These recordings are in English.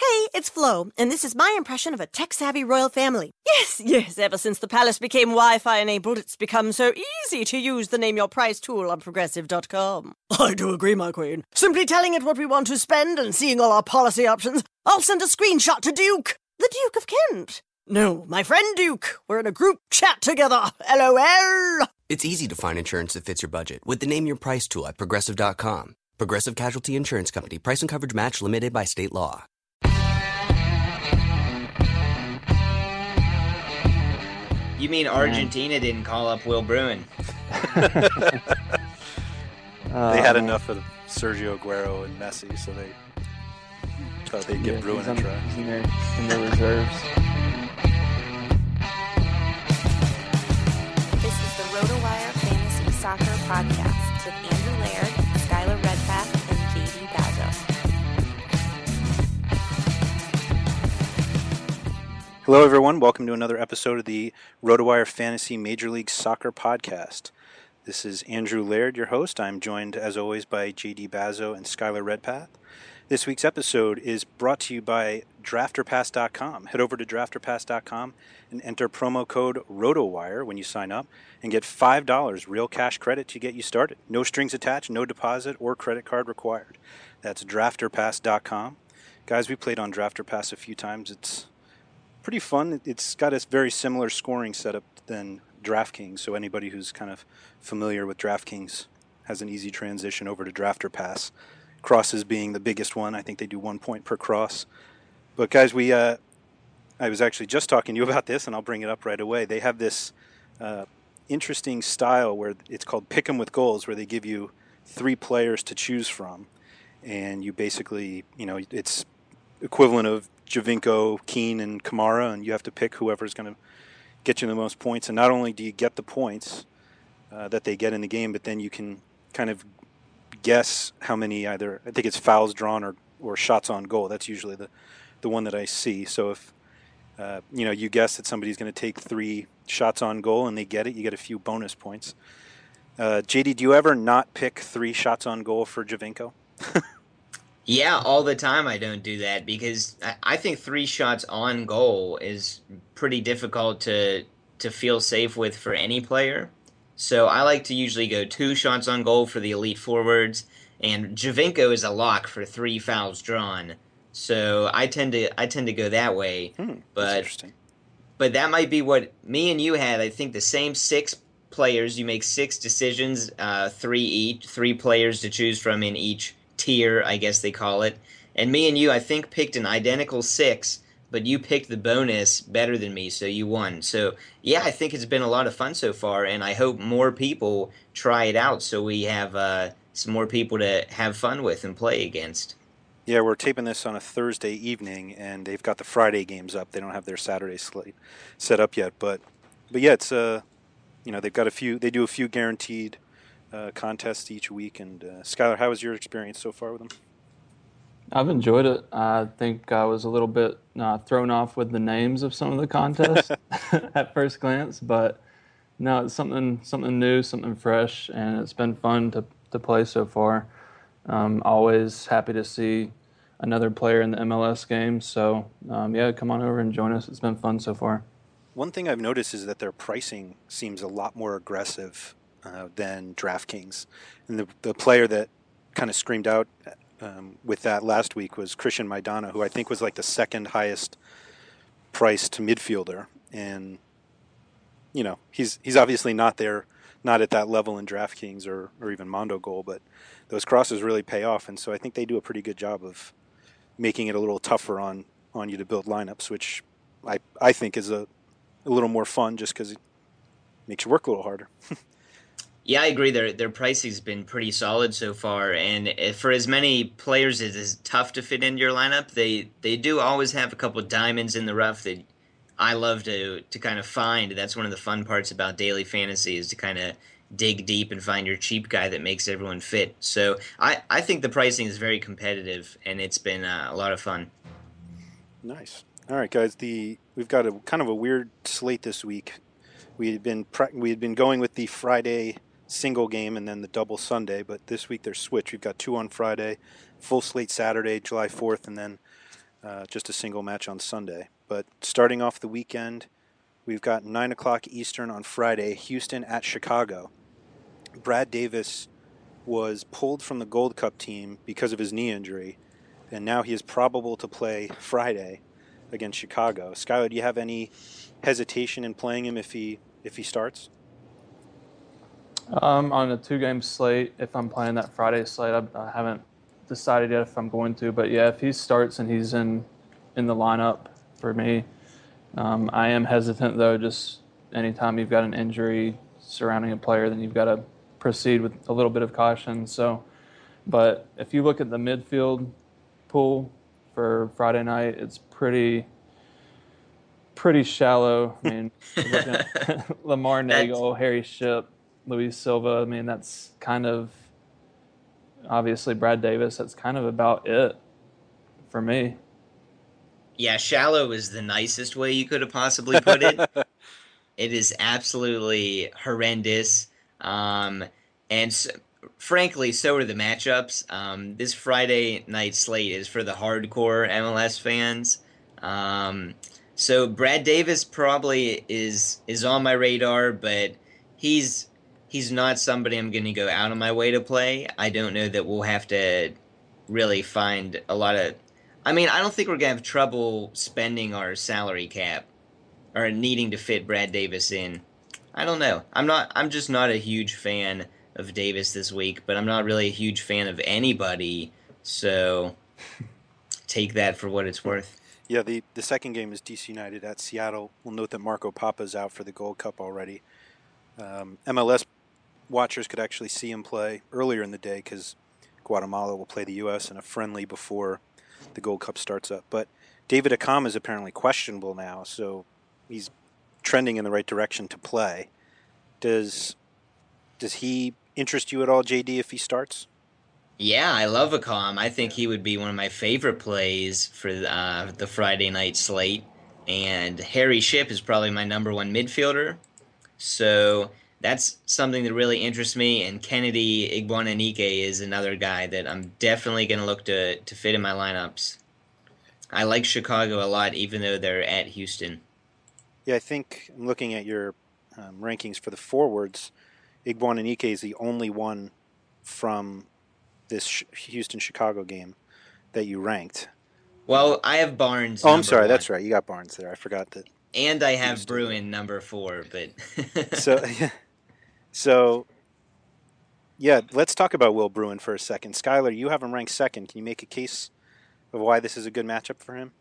Hey, it's Flo, and this is my impression of a tech savvy royal family. Yes, yes, ever since the palace became Wi Fi enabled, it's become so easy to use the Name Your Price tool on progressive.com. I do agree, my queen. Simply telling it what we want to spend and seeing all our policy options, I'll send a screenshot to Duke, the Duke of Kent. No, my friend Duke. We're in a group chat together. LOL. It's easy to find insurance that fits your budget with the Name Your Price tool at progressive.com. Progressive Casualty Insurance Company. Price and coverage match limited by state law. You mean Argentina didn't call up Will Bruin? they had Um, enough of Sergio Aguero and Messi, so they thought they'd give yeah, Bruin he's a try. he's in their, in their reserves. This is the RotoWire Fantasy Soccer Podcast with Andrew Hello, everyone. Welcome to another episode of the RotoWire Fantasy Major League Soccer Podcast. This is Andrew Laird, your host. I'm joined, as always, by JD Bazo and Skylar Redpath. This week's episode is brought to you by DrafterPass.com. Head over to DrafterPass.com and enter promo code RotoWire when you sign up and get $5 real cash credit to get you started. No strings attached, no deposit or credit card required. That's DrafterPass.com. Guys, we played on DrafterPass a few times. It's pretty fun. It's got a very similar scoring setup than DraftKings, so anybody who's kind of familiar with DraftKings has an easy transition over to Drafter Pass. Crosses being the biggest one. I think they do one point per cross. But guys, we uh, I was actually just talking to you about this, and I'll bring it up right away. They have this uh, interesting style where it's called Pick 'em with goals, where they give you three players to choose from, and you basically, you know, it's equivalent of Giovinco, Keane, and Kamara, and you have to pick whoever's going to get you the most points. And not only do you get the points uh, that they get in the game, but then you can kind of guess how many either I think it's fouls drawn or, or shots on goal. That's usually the the one that I see. So if uh, you know you guess that somebody's going to take three shots on goal and they get it, you get a few bonus points. Uh, JD, do you ever not pick three shots on goal for Giovinco? Yeah, all the time I don't do that because I, I think three shots on goal is pretty difficult to to feel safe with for any player. So I like to usually go two shots on goal for the elite forwards, and Giovinco is a lock for three fouls drawn. So I tend to I tend to go that way. Hmm, but but that might be what me and you had. I think the same six players. You make six decisions, uh, three each, three players to choose from in each tier, I guess they call it. And me and you, I think, picked an identical six, but you picked the bonus better than me, so you won. So, yeah, I think it's been a lot of fun so far, and I hope more people try it out so we have uh, some more people to have fun with and play against. Yeah, we're taping this on a Thursday evening, and they've got the Friday games up. They don't have their Saturday slate set up yet, but but yeah, it's uh, you know, they've got a few. They do a few guaranteed uh, contests each week. And uh, Skylar, how was your experience so far with them? I've enjoyed it. I think I was a little bit uh, thrown off with the names of some of the contests at first glance, but no, it's something something new, something fresh, and it's been fun to to play so far. Um, always happy to see another player in the MLS game. So um, yeah, come on over and join us. It's been fun so far. One thing I've noticed is that their pricing seems a lot more aggressive uh, than DraftKings. And the, the player that kind of screamed out um, with that last week was Cristian Maidana, who I think was like the second highest priced midfielder. And, you know, he's, he's obviously not there, not at that level in DraftKings or, or even Mondogoal, but those crosses really pay off. And so I think they do a pretty good job of making it a little tougher on, on you to build lineups, which I, I think is a, a little more fun just because it makes you work a little harder. Yeah, I agree. Their their pricing's been pretty solid so far, and for as many players as is tough to fit into your lineup, they they do always have a couple diamonds in the rough that I love to to kind of find. That's one of the fun parts about daily fantasy is to kind of dig deep and find your cheap guy that makes everyone fit. So I I think the pricing is very competitive, and it's been uh, a lot of fun. Nice. All right, guys. The we've got a kind of a weird slate this week. We had been pre- we had been going with the Friday single game and then the double Sunday. But this week they're switched. We've got two on Friday, full slate Saturday, July 4th, and then uh, just a single match on Sunday. But starting off the weekend, we've got 9 o'clock Eastern on Friday, Houston at Chicago. Brad Davis was pulled from the Gold Cup team because of his knee injury, and now he is probable to play Friday against Chicago. Skylar, do you have any hesitation in playing him if he if he starts? Um, on a two-game slate, if I'm playing that Friday slate, I, I, haven't decided yet if I'm going to. But yeah, if he starts and he's in in the lineup for me, um, I am hesitant though. Just anytime you've got an injury surrounding a player, then you've got to proceed with a little bit of caution. So, but if you look at the midfield pool for Friday night, it's pretty pretty shallow. I mean, Lamar Neagle, Harry Shipp, Luis Silva. I mean, that's kind of obviously Brad Davis. That's kind of about it for me. Yeah, shallow is the nicest way you could have possibly put it. it is absolutely horrendous. Um, and so, frankly, so are the matchups. Um, this Friday night slate is for the hardcore MLS fans. Um, so Brad Davis probably is is on my radar, but he's he's not somebody I'm going to go out of my way to play. I don't know that we'll have to really find a lot of. I mean, I don't think we're going to have trouble spending our salary cap or needing to fit Brad Davis in. I don't know. I'm not. I'm just not a huge fan of Davis this week, but I'm not really a huge fan of anybody. So take that for what it's worth. Yeah, the, the second game is DC United at Seattle. We'll note that Marco Pappa's out for the Gold Cup already. Um, MLS watchers could actually see him play earlier in the day because Guatemala will play the U.S. in a friendly before the Gold Cup starts up. But David Accam is apparently questionable now, so he's trending in the right direction to play. Does does he interest you at all, JD, if he starts? Yeah, I love Accam. I think he would be one of my favorite plays for uh, the Friday night slate. And Harry Shipp is probably my number one midfielder. So that's something that really interests me. And Kennedy Igboananike is another guy that I'm definitely going to look to to fit in my lineups. I like Chicago a lot, even though they're at Houston. Yeah, I think I'm looking at your um, rankings for the forwards. Igboananike is the only one from this Houston Chicago game that you ranked. Well, I have Barnes. Oh, I'm sorry. one. That's right. You got Barnes there. I forgot that. And I have Bruin number four, but so, so yeah. Let's talk about Will Bruin for a second. Skylar, you have him ranked second. Can you make a case of why this is a good matchup for him?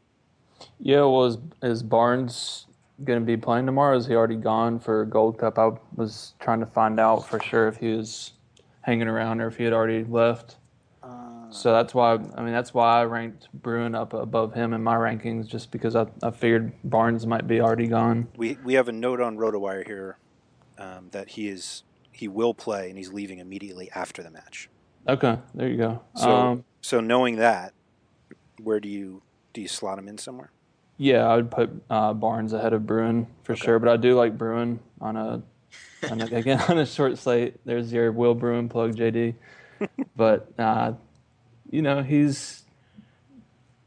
Yeah, well, is, is Barnes going to be playing tomorrow? Is he already gone for Gold Cup? I was trying to find out for sure if he was hanging around or if he had already left. Uh, so that's why I mean that's why I ranked Bruin up above him in my rankings, just because I, I figured Barnes might be already gone. We we have a note on RotoWire here um, that he is he will play and he's leaving immediately after the match. Okay, there you go. So um, so knowing that, where do you do you slot him in somewhere? Yeah, I would put uh, Barnes ahead of Bruin for okay. sure, but I do like Bruin on a on a, again on a short slate. There's your Will Bruin plug, JD. but uh, you know he's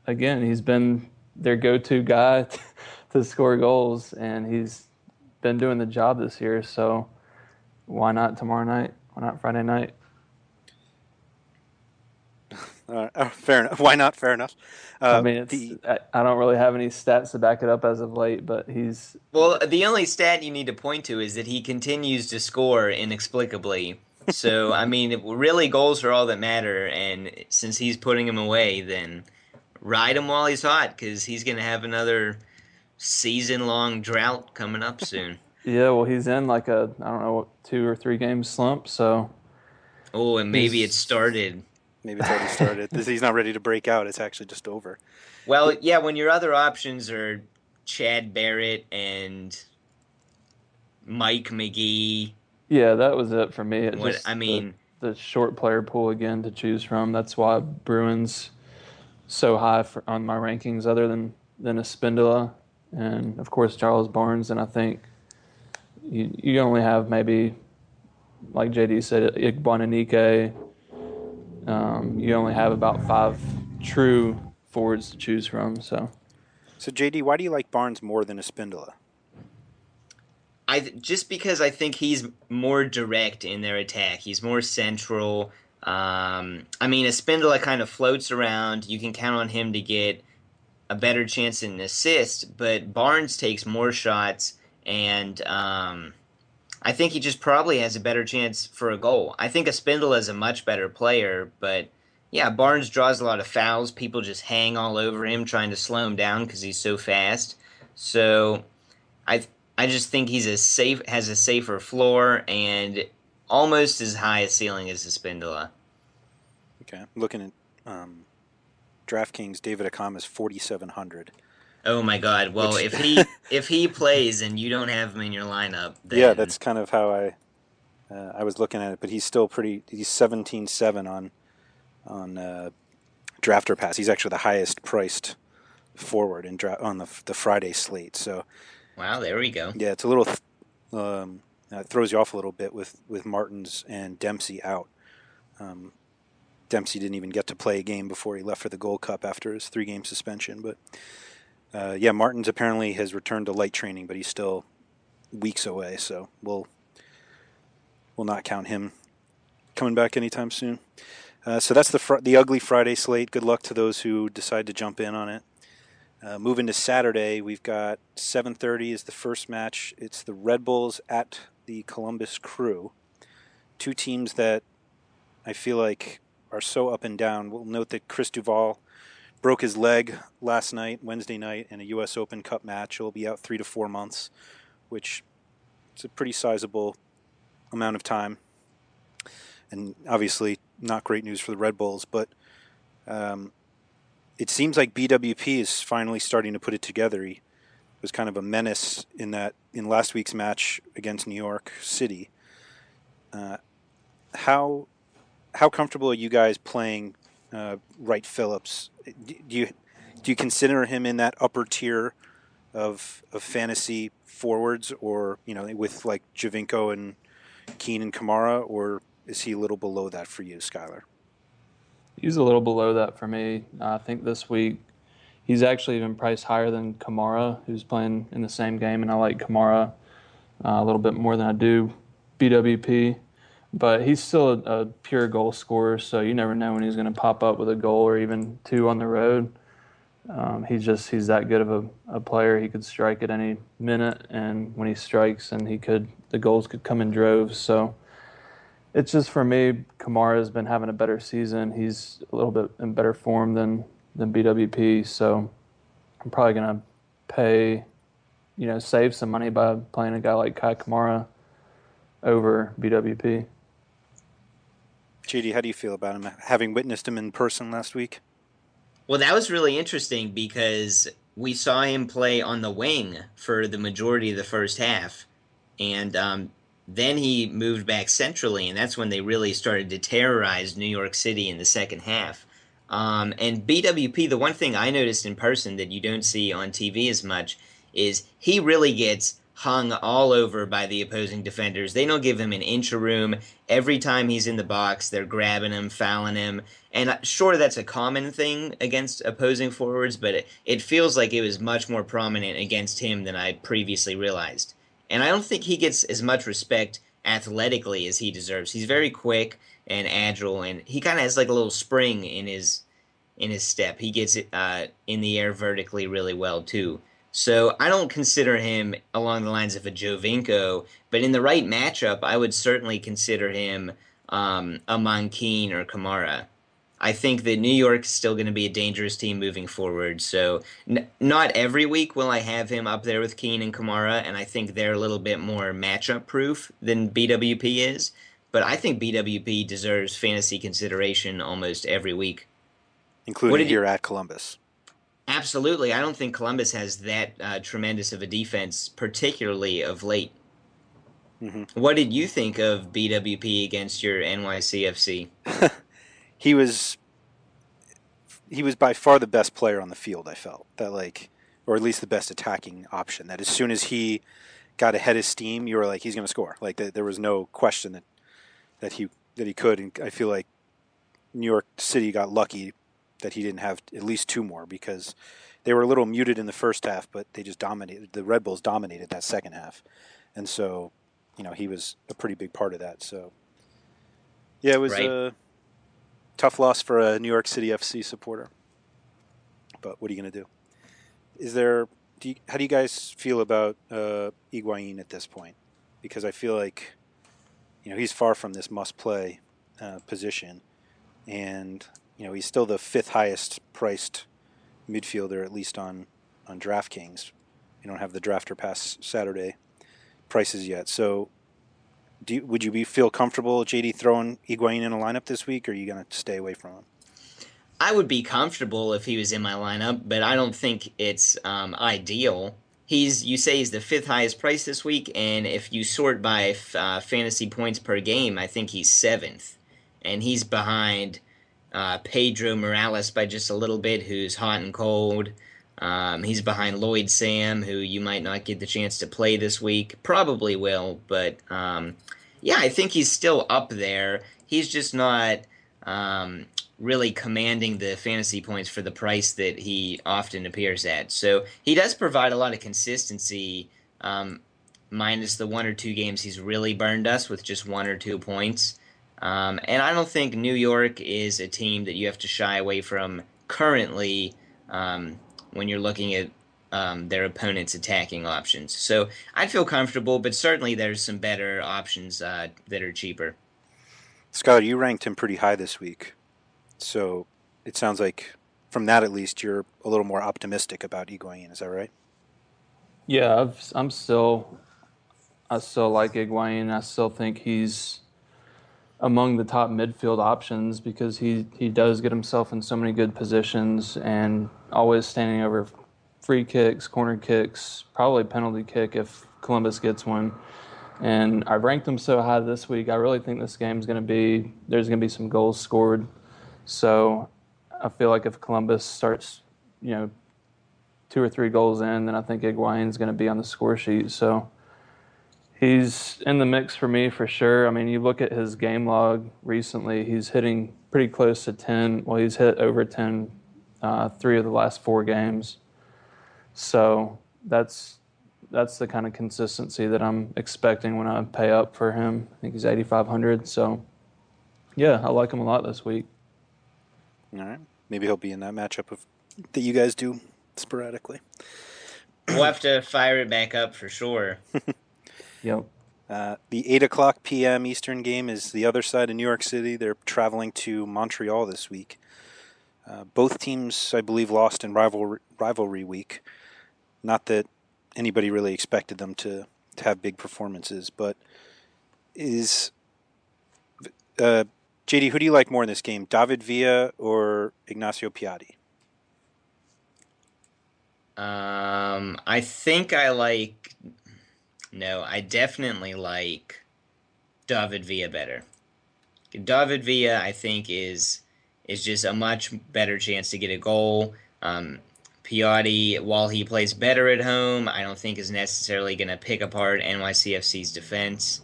again he's been their go-to guy to, to score goals, and he's been doing the job this year. So why not tomorrow night? Why not Friday night? Uh, fair enough. Why not? Fair enough. Uh, I mean, the, I, I don't really have any stats to back it up as of late, but he's well. The only stat you need to point to is that he continues to score inexplicably. So I mean, really, goals are all that matter, and since he's putting them away, then ride him while he's hot because he's going to have another season-long drought coming up soon. yeah, well, he's in like a I don't know what two or three game slump, so. Oh, and maybe it started. Maybe it's already started. He's not ready to break out. It's actually just over. Well, yeah, when your other options are Chad Barrett and Mike Magee. Yeah, that was it for me. It what, just, I mean, the, the, short player pool again to choose from. That's why Bruins so high for, on my rankings, other than than Espindola and of course Charles Barnes. And I think you you only have maybe, like JD said, Igboananike um, you only have about five true forwards to choose from. So, so JD, why do you like Barnes more than Espindola? I just because I think he's more direct in their attack. He's more central. Um, I mean, Espindola kind of floats around. You can count on him to get a better chance in an assist, but Barnes takes more shots and um, I think he just probably has a better chance for a goal. I think a Espindola is a much better player, but yeah, Barnes draws a lot of fouls. People just hang all over him trying to slow him down because he's so fast. So I I just think he's a safe has a safer floor and almost as high a ceiling as Espindola. Okay, looking at um, DraftKings, David Accam is forty seven hundred. Oh my God! Well, Which, if he if he plays and you don't have him in your lineup, then... yeah, that's kind of how I uh, I was looking at it. But he's still pretty. He's seventeen seven on on uh, drafter pass. He's actually the highest priced forward in dra- on the the Friday slate. So wow, there we go. Yeah, it's a little th- um, it throws you off a little bit with with Martins and Dempsey out. Um, Dempsey didn't even get to play a game before he left for the Gold Cup after his three game suspension, but uh, yeah, Martins apparently has returned to light training, but he's still weeks away, so we'll we'll not count him coming back anytime soon. Uh, so that's the fr- the ugly Friday slate. Good luck to those who decide to jump in on it. Uh, moving to Saturday, we've got 7:30 is the first match. It's the Red Bulls at the Columbus Crew. Two teams that I feel like are so up and down. We'll note that Chris Duvall broke his leg last night, Wednesday night, in a U.S. Open Cup match. He'll be out three to four months, which is a pretty sizable amount of time. And obviously, not great news for the Red Bulls, but um, it seems like BWP is finally starting to put it together. He was kind of a menace in that in last week's match against New York City. Uh, how how comfortable are you guys playing uh, Wright Phillips? Do you do you consider him in that upper tier of of fantasy forwards, or you know, with like Giovinco and Keane and Kamara, or is he a little below that for you, Skylar? He's a little below that for me. I think this week he's actually even priced higher than Kamara, who's playing in the same game, and I like Kamara uh, a little bit more than I do BWP. But he's still a, a pure goal scorer, so you never know when he's going to pop up with a goal or even two on the road. Um, he's just he's that good of a, a, player. He could strike at any minute, and when he strikes, and he could the goals could come in droves. So it's just for me, Kamara has been having a better season. He's a little bit in better form than than BWP. So I'm probably gonna pay, you know, save some money by playing a guy like Kai Kamara over BWP. JD, how do you feel about him? Having witnessed him in person last week. Well, that was really interesting because we saw him play on the wing for the majority of the first half, and um, then he moved back centrally, and that's when they really started to terrorize New York City in the second half. Um, and BWP, the one thing I noticed in person that you don't see on TV as much is he really gets hung all over by the opposing defenders. They don't give him an inch of room. Every time he's in the box, they're grabbing him, fouling him. And sure, that's a common thing against opposing forwards, but it, it feels like it was much more prominent against him than I previously realized. And I don't think he gets as much respect athletically as he deserves. He's very quick and agile, and he kind of has like a little spring in his in his step. He gets it uh, in the air vertically really well too. So I don't consider him along the lines of a Giovinco, but in the right matchup, I would certainly consider him um, among Keane or Kamara. I think that New York's still going to be a dangerous team moving forward. So n- not every week will I have him up there with Keane and Kamara, and I think they're a little bit more matchup proof than BWP is. But I think BWP deserves fantasy consideration almost every week, including what here you- at Columbus. Absolutely. I don't think Columbus has that uh, tremendous of a defense, particularly of late. Mm-hmm. What did you think of BWP against your NYCFC? he was he was by far the best player on the field. I felt that like, or at least the best attacking option. That as soon as he got ahead of steam, you were like, he's going to score. Like there was no question that that he that he could. And I feel like New York City got lucky that he didn't have at least two more because they were a little muted in the first half, but they just dominated. The Red Bulls dominated that second half, and so you know he was a pretty big part of that. So yeah, it was right. a tough loss for a New York City FC supporter. But what are you going to do? Is there? Do you, how do you guys feel about uh, Higuain at this point? Because I feel like you know he's far from this must-play uh, position, and you know, he's still the fifth highest priced midfielder, at least on, on DraftKings. You don't have the drafter pass Saturday prices yet. So, you, would you be feel comfortable, JD, throwing Higuain in a lineup this week, or are you going to stay away from him? I would be comfortable if he was in my lineup, but I don't think it's um, ideal. He's you say he's the fifth highest price this week, and if you sort by uh, fantasy points per game, I think he's seventh, and he's behind uh, Pedro Morales by just a little bit, who's hot and cold. Um, he's behind Lloyd Sam, who you might not get the chance to play this week. Probably will, but um, yeah, I think he's still up there. He's just not um, really commanding the fantasy points for the price that he often appears at. So he does provide a lot of consistency, um, minus the one or two games he's really burned us with just one or two points. Um, and I don't think New York is a team that you have to shy away from currently um, when you're looking at um, their opponent's attacking options. So I'd feel comfortable, but certainly there's some better options uh, that are cheaper. Scott, you ranked him pretty high this week. So it sounds like, from that at least, you're a little more optimistic about Higuain. Is that right? Yeah, i am still, I still like Higuain. I still think he's among the top midfield options because he, he does get himself in so many good positions and always standing over free kicks, corner kicks, probably penalty kick if Columbus gets one. And I've ranked them so high this week. I really think this game's going to be there's going to be some goals scored. So I feel like if Columbus starts, you know, two or three goals in, then I think Higuain's going to be on the score sheet. So he's in the mix for me for sure. I mean, you look at his game log recently; he's hitting pretty close to ten. Well, he's hit over ten uh, three of the last four games. So that's that's the kind of consistency that I'm expecting when I pay up for him. I think he's 8,500. So yeah, I like him a lot this week. All right, maybe he'll be in that matchup of that you guys do sporadically. We'll have to fire it back up for sure. Yep. Uh, the 8 o'clock p.m. Eastern game is the other side of New York City. They're traveling to Montreal this week. Uh, both teams, I believe, lost in rivalry, rivalry week. Not that anybody really expected them to, to have big performances, but is uh, JD, who do you like more in this game, David Villa or Ignacio Piatti? Um, I think I like. No, I definitely like David Villa better. David Villa, I think, is is just a much better chance to get a goal. Um, Piatti, while he plays better at home, I don't think is necessarily going to pick apart NYCFC's defense.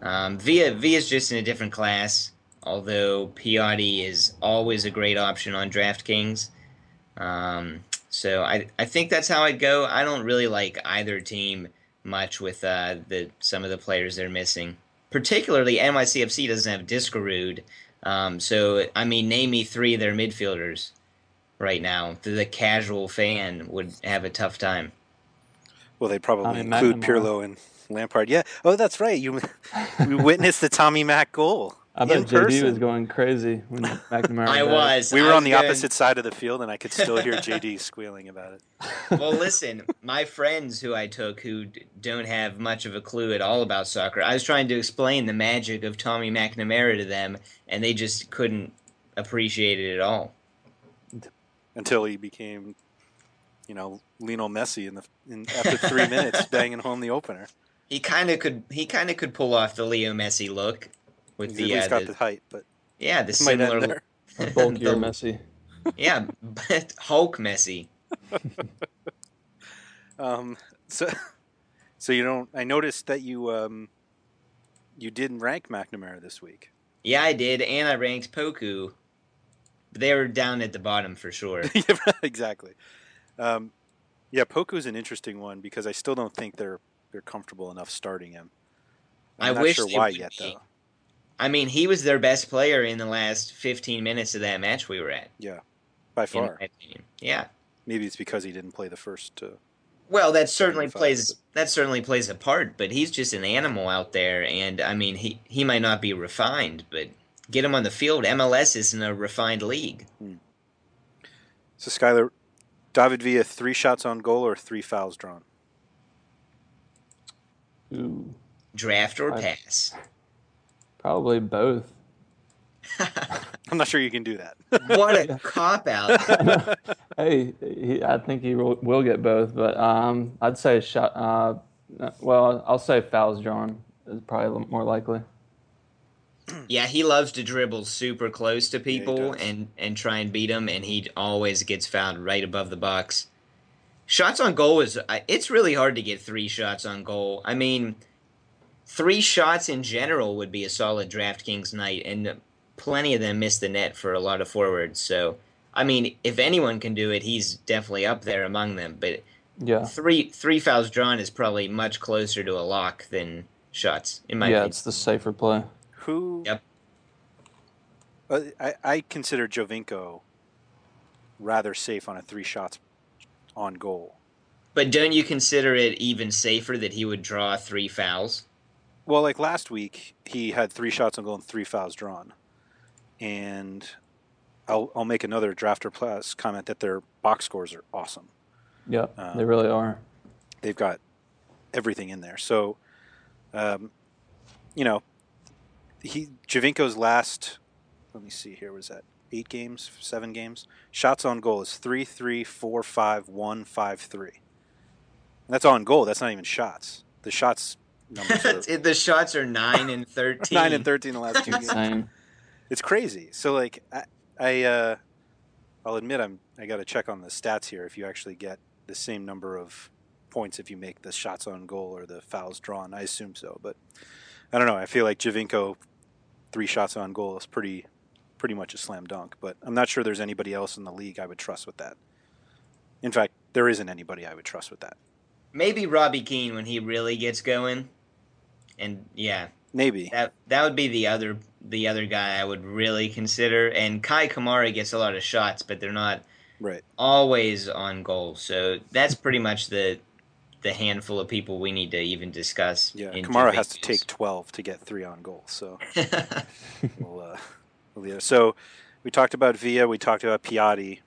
Um, Villa is just in a different class. Although Piatti is always a great option on DraftKings. Um, so I I think that's how I'd go. I don't really like either team much with uh, the some of the players they're missing. Particularly NYCFC doesn't have Diskerud. Um, so I mean, name me three of their midfielders right now. The, the casual fan would have a tough time. Well, they probably Tommy include McNamara. Pirlo and Lampard. Yeah. Oh, that's right. You you witnessed the Tommy Mac goal. I bet JD person. was going crazy when McNamara. I did it. was. We were I on was the going- opposite side of the field, and I could still hear JD squealing about it. well, listen, my friends who I took who don't have much of a clue at all about soccer, I was trying to explain the magic of Tommy McNamara to them, and they just couldn't appreciate it at all. Until he became, you know, Lionel Messi in the in after three minutes, banging home the opener. He kind of could. He kind of could pull off the Leo Messi look with He's the, at least uh, got the- the height, but yeah the might end similar. A bulkier the- Messi. yeah but Hulk Messi. Um, so, so you don't. I noticed that you um, you didn't rank McNamara this week. Yeah, I did, and I ranked Poku. But they were down at the bottom for sure. Yeah, exactly. Um, yeah, Poku's an interesting one because I still don't think they're they're comfortable enough starting him. I'm I not wish sure why yet be. though. I mean, he was their best player in the last 15 minutes of that match we were at. Yeah, by far. Yeah. Maybe it's because he didn't play the first. Uh, Well, that certainly 75, plays that certainly plays a part, but he's just an animal out there, and I mean, he he might not be refined, but get him on the field. MLS isn't a refined league. so Skylar, David Villa, three shots on goal or three fouls drawn. Ooh, Draft or I- pass. Probably both. I'm not sure you can do that. What a cop out! Hey, he, I think he will, will get both, but um, I'd say shot. Uh, well, I'll say fouls drawn is probably more likely. Yeah, he loves to dribble super close to people does. and and try and beat them, and he always gets fouled right above the box. Shots on goal is it's really hard to get three shots on goal. I mean, three shots in general would be a solid DraftKings night, and plenty of them miss the net for a lot of forwards. So, I mean, if anyone can do it, he's definitely up there among them. But Yeah, three three fouls drawn is probably much closer to a lock than shots in my yeah, opinion. it's the safer play. Who? Yep. Uh, I I consider Giovinco rather safe on a three shots on goal. But don't you consider it even safer that he would draw three fouls? Well, like last week, he had three shots on goal and three fouls drawn. And I'll I'll make another drafter plus comment that their box scores are awesome. Yeah, Um, they really are. They've got everything in there. So, um, you know, he Giovinco's last. Let me see here. Was that eight games, seven games? Shots on goal is three, three, four, five, one, five, three. And that's on goal. That's not even shots. The shots numbers are It- the shots are nine and thirteen. nine and thirteen the last two games. Insane. It's crazy. So like I, I uh, I'll admit I'm I got to check on the stats here. If you actually get the same number of points if you make the shots on goal or the fouls drawn, I assume so. But I don't know. I feel like Giovinco three shots on goal is pretty pretty much a slam dunk. But I'm not sure there's anybody else in the league I would trust with that. In fact, there isn't anybody I would trust with that. Maybe Robbie Keane when he really gets going. And yeah, Maybe. that that would be the other the other guy I would really consider. And Kai Kamara gets a lot of shots, but they're not Right. always on goal. So that's pretty much the the handful of people we need to even discuss. Yeah, Kamara has to take 12 to get three on goal. So, we'll, uh, we'll so we talked about Villa. We talked about Piatti.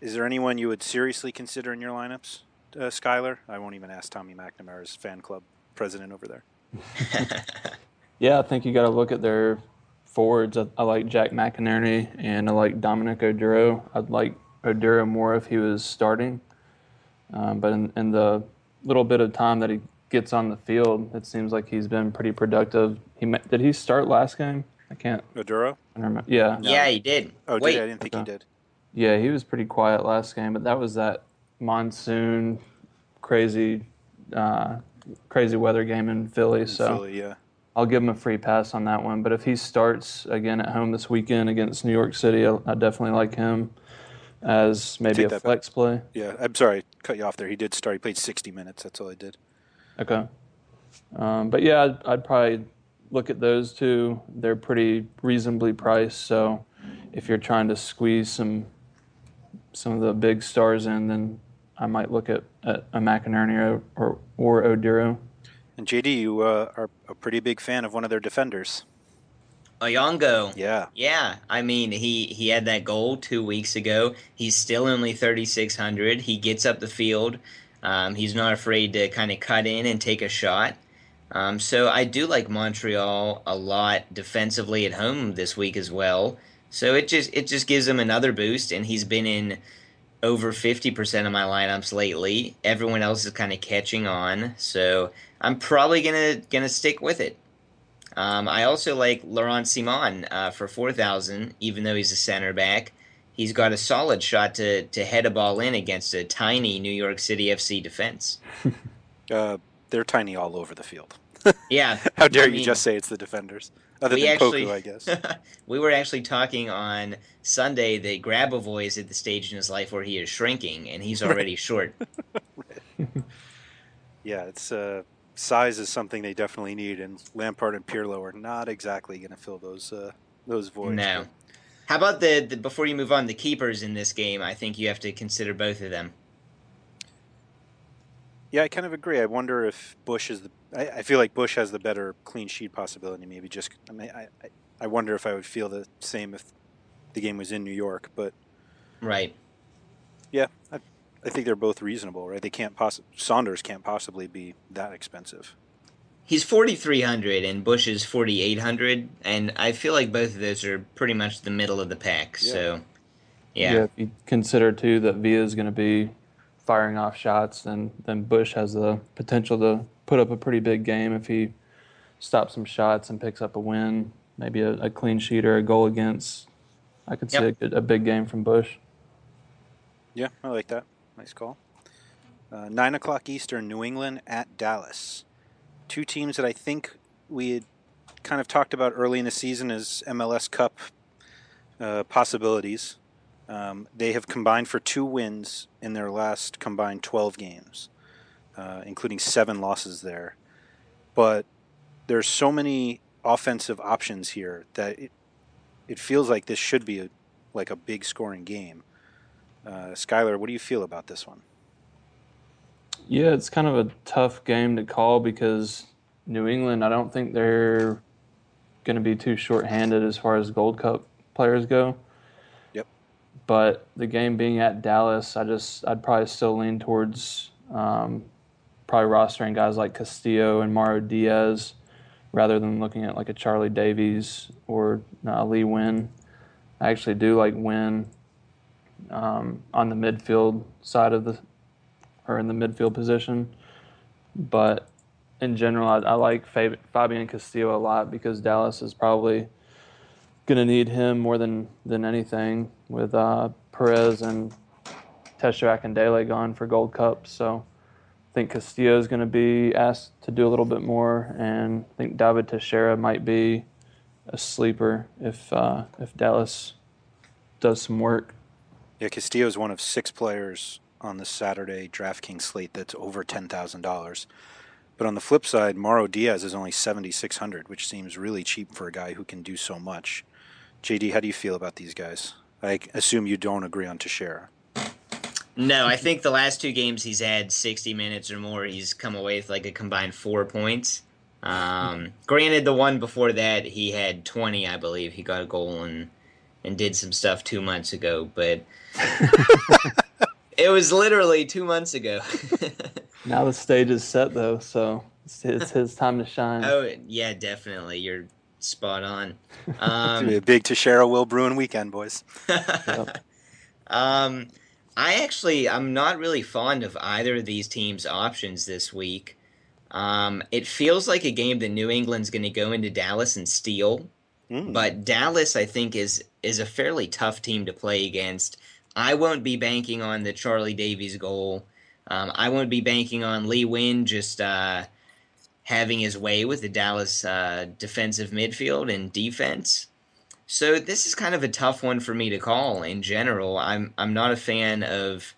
Is there anyone you would seriously consider in your lineups, uh, Skylar? I won't even ask Tommy McNamara's fan club president over there. Yeah, I think you got to look at their forwards. I, I like Jack McInerney and I like Dominic Oduro. I'd like Oduro more if he was starting. Um, but in, in the little bit of time that he gets on the field, it seems like he's been pretty productive. He did he start last game? I can't Oduro? I don't remember. Yeah, Yeah, he did. Oh, did Wait, he? I didn't think he did. yeah, he was pretty quiet last game, but that was that monsoon, crazy, uh, crazy weather game in Philly. So Philly, yeah. I'll give him a free pass on that one. But if he starts again at home this weekend against New York City, I, I definitely like him as maybe Take a that back. flex play. Yeah, I'm sorry, cut you off there. He did start. He played 60 minutes. That's all he did. Okay. Um, but yeah, I'd, I'd probably look at those two. They're pretty reasonably priced. So if you're trying to squeeze some some of the big stars in, then I might look at, at a McInerney or, or, or Oduro. And JD, you uh, are a pretty big fan of one of their defenders. Oyongo. Yeah. Yeah, I mean he he had that goal two weeks ago. He's still only thirty six hundred. He gets up the field. Um, he's not afraid to kind of cut in and take a shot. Um, so I do like Montreal a lot defensively at home this week as well. So it just it just gives him another boost, and he's been in over fifty percent of my lineups lately. Everyone else is kind of catching on, so I'm probably gonna gonna stick with it. Um, I also like Laurent Ciman uh, for four thousand, even though he's a center back. He's got a solid shot to to head a ball in against a tiny New York City FC defense. Uh, they're tiny all over the field. Yeah, How dare I you mean, just say it's the defenders? Other than actually- Poku, I guess. we were actually talking on Sunday that Grabavoy is at the stage in his life where he is shrinking, and he's already short. Yeah, it's uh, size is something they definitely need, and Lampard and Pirlo are not exactly going to fill those uh, those voids. No. How about the, the before you move on the keepers in this game? I think you have to consider both of them. Yeah, I kind of agree. I wonder if Bush is the. I, I feel like Bush has the better clean sheet possibility. Maybe just. I mean, I, I, I wonder if I would feel the same if the game was in New York. But Right. yeah, I, I think they're both reasonable, right? They can't possibly. Saunders can't possibly be that expensive. He's 4,300 and Bush is 4,800, and I feel like both of those are pretty much the middle of the pack. So, yeah. if you consider too that Villa is going to be firing off shots, then then Bush has the potential to put up a pretty big game if he stops some shots and picks up a win, maybe a, a clean sheet or a goal against. I could see Yep. a, good- a big game from Bush. Yeah, I like that. Nice call. Uh, Nine o'clock Eastern, New England at Dallas. Two teams that I think we had kind of talked about early in the season as MLS Cup uh, possibilities. Um, they have combined for two wins in their last combined 12 games, uh, including seven losses there. But there's so many offensive options here that it, it feels like this should be a, like a big scoring game. Uh, Skylar, what do you feel about this one? Yeah, it's kind of a tough game to call because New England, I don't think they're going to be too short-handed as far as Gold Cup players go. Yep. But the game being at Dallas, I just I'd probably still lean towards um, probably rostering guys like Castillo and Mauro Diaz rather than looking at like a Charlie Davies or uh, Lee Nguyen. I actually do like Nguyen um, on the midfield side of the or in the midfield position. But in general, I, I like Fab- Fabian Castillo a lot because Dallas is probably going to need him more than, than anything with uh, Perez and Tesho Akindele gone for Gold Cup. So I think Castillo is going to be asked to do a little bit more, and I think David Texeira might be a sleeper if uh, if Dallas does some work. Yeah, Castillo is one of six players on the Saturday DraftKings slate that's over ten thousand dollars. But on the flip side, Mauro Diaz is only seventy six hundred, which seems really cheap for a guy who can do so much. JD, how do you feel about these guys? I assume you don't agree on Texeira. No, I think the last two games he's had 60 minutes or more, he's come away with like a combined four points. Um, granted, the one before that he had 20, I believe. He got a goal and and did some stuff two months ago, but it was literally two months ago. now the stage is set though, so it's, it's his time to shine. Oh yeah, definitely. You're spot on. it's Um, gonna be a big Texeira Will Bruin weekend, boys. Um, I actually I'm not really fond of either of these teams' options this week. Um, it feels like a game that New England's going to go into Dallas and steal, but Dallas I think is is a fairly tough team to play against. I won't be banking on the Charlie Davies goal. Um, I won't be banking on Lee Nguyen just uh, having his way with the Dallas uh, defensive midfield and defense. So this is kind of a tough one for me to call in general. I'm I'm not a fan of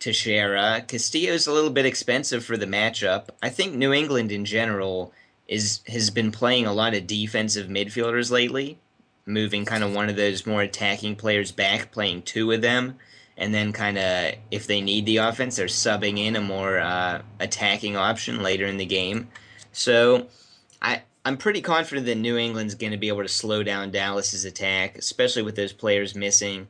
Texeira. Castillo's a little bit expensive for the matchup. I think New England in general is has been playing a lot of defensive midfielders lately, moving kind of one of those more attacking players back, playing two of them, and then kind of if they need the offense, they're subbing in a more uh, attacking option later in the game. So I I'm pretty confident that New England's going to be able to slow down Dallas's attack, especially with those players missing.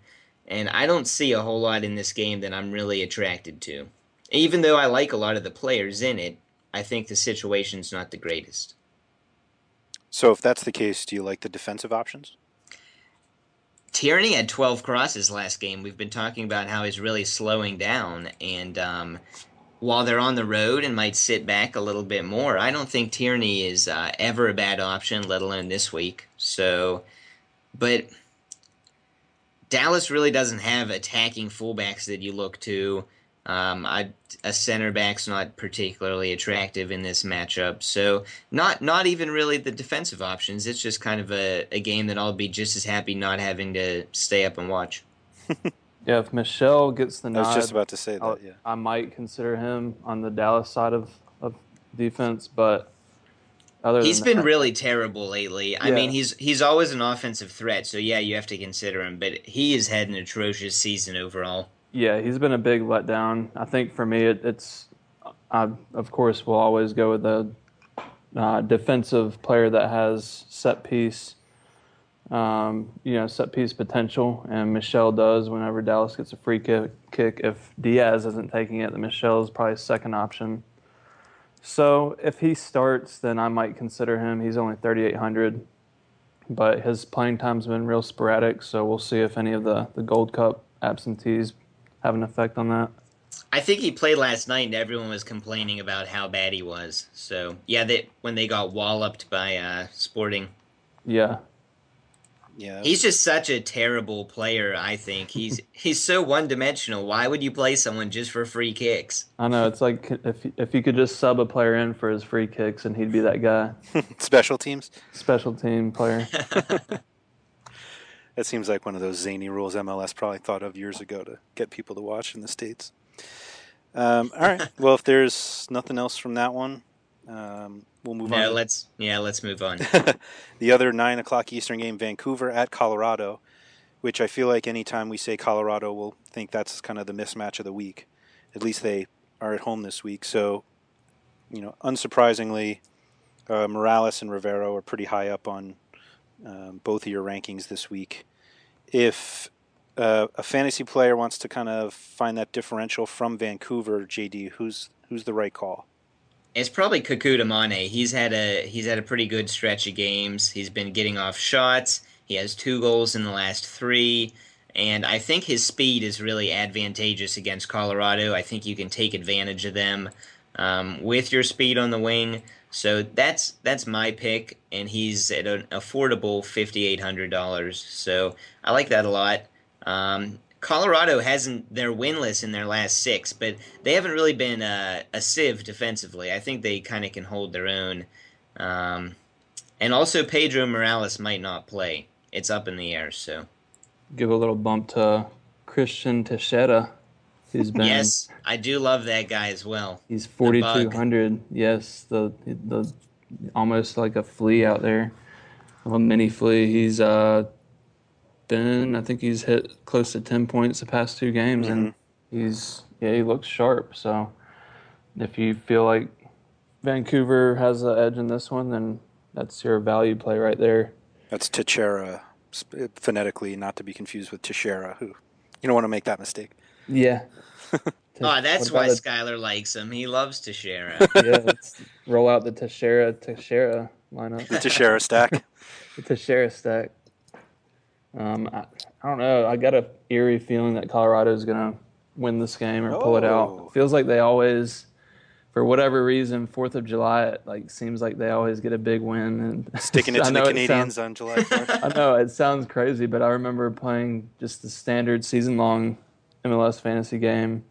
And I don't see a whole lot in this game that I'm really attracted to. Even though I like a lot of the players in it, I think the situation's not the greatest. So if that's the case, do you like the defensive options? Tierney had 12 crosses last game. We've been talking about how he's really slowing down, and um, while they're on the road and might sit back a little bit more, I don't think Tierney is uh, ever a bad option, let alone this week. So, but Dallas really doesn't have attacking fullbacks that you look to. Um, I, a center back's not particularly attractive in this matchup, so not not even really the defensive options. It's just kind of a, a game that I'll be just as happy not having to stay up and watch. Yeah, if Michel gets the nod, I was just about to say that, I'll- yeah. I might consider him on the Dallas side of, of defense, but other He's than been that, really terrible lately. I mean, he's he's always an offensive threat, so yeah, you have to consider him. But he has had an atrocious season overall. Yeah, he's been a big letdown. I think for me, it, it's I of course will always go with a uh, defensive player that has set piece, um, you know, set piece potential, and Michel does whenever Dallas gets a free kick. kick. If Diaz isn't taking it, then Michel is probably second option. So if he starts, then I might consider him. He's only 3,800, but his playing time's been real sporadic. So we'll see if any of the, the Gold Cup absentees have an effect on that. I think he played last night, and everyone was complaining about how bad he was. So yeah, they when they got walloped by uh, Sporting. Yeah. Yeah. He's just such a terrible player. I think he's he's so one dimensional. Why would you play someone just for free kicks? I know it's like if if you could just sub a player in for his free kicks and he'd be that guy. Special teams. Special team player. That seems like one of those zany rules MLS probably thought of years ago to get people to watch in the states. Um, all right. Well, if there's nothing else from that one, um, we'll move on. No, let's yeah, let's move on. the other nine o'clock Eastern game, Vancouver at Colorado, which I feel like anytime we say Colorado, we'll think that's kind of the mismatch of the week. At least they are at home this week, so you know, unsurprisingly, uh, Morales and Rivero are pretty high up on um, both of your rankings this week. If uh, a fantasy player wants to kind of find that differential from Vancouver, JD, who's who's the right call? It's probably Kekuta Manneh. He's had a he's had a pretty good stretch of games. He's been getting off shots. He has two goals in the last three, and I think his speed is really advantageous against Colorado. I think you can take advantage of them um, with your speed on the wing. So that's that's my pick, and he's at an affordable fifty eight hundred dollars. So I like that a lot. Um, Colorado hasn't they're winless in their last six, but they haven't really been uh, a sieve defensively. I think they kind of can hold their own. Um, and also Pedro Morales might not play. It's up in the air. So give a little bump to Cristian Techera. Who's been yes, I do love that guy as well. He's forty two hundred. Yes, the the almost like a flea out there, a mini flea. He's uh been I think he's hit close to ten points the past two games, mm-hmm. and he's yeah he looks sharp. So if you feel like Vancouver has the edge in this one, then that's your value play right there. That's Teixeira, phonetically, not to be confused with Teixeira, who you don't want to make that mistake. Yeah. oh, that's why Skylar likes him. He loves Teixeira. yeah, let's roll out the Teixeira Teixeira lineup. The Teixeira stack. the Teixeira stack. Um, I, I, don't know. I got a eerie feeling that Colorado is going to win this game or pull it out. It oh. feels like they always, for whatever reason, Fourth of July, it like seems like they always get a big win and sticking it to the Canadians sounds, on July 4th. I know it sounds crazy, but I remember playing just the standard season-long MLS fantasy game,